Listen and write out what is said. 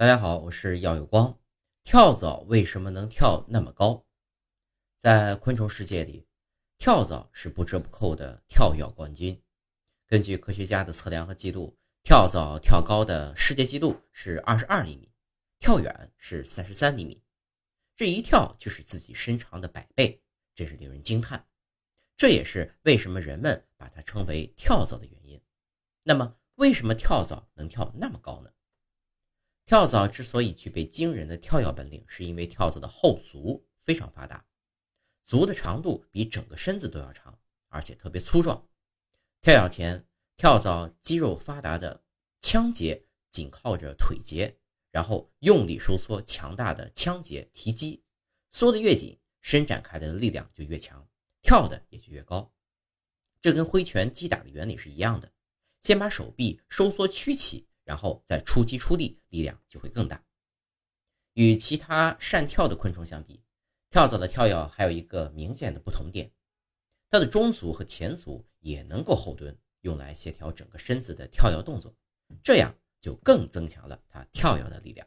大家好，我是耀有光。跳蚤为什么能跳那么高？在昆虫世界里，跳蚤是不折不扣的跳跃冠军。根据科学家的测量和记录，跳蚤跳高的世界纪录是二十二厘米，跳远是三十三厘米，这一跳就是自己身长的百倍，真是令人惊叹。这也是为什么人们把它称为跳蚤的原因。那么，为什么跳蚤能跳那么高呢？跳蚤之所以具备惊人的跳跃本领，是因为跳蚤的后足非常发达，足的长度比整个身子都要长，而且特别粗壮。跳跃前，跳蚤肌肉发达的腔节紧靠着腿节，然后用力收缩强大的腔节提肌，缩得越紧，伸展开来的力量就越强，跳的也就越高。这跟挥拳击打的原理是一样的。先把手臂收缩曲起，然后再出击出力，力量就会更大。与其他善跳的昆虫相比，跳蚤的跳跃还有一个明显的不同点，它的中足和前足也能够后蹲，用来协调整个身子的跳跃动作，这样就更增强了它跳跃的力量。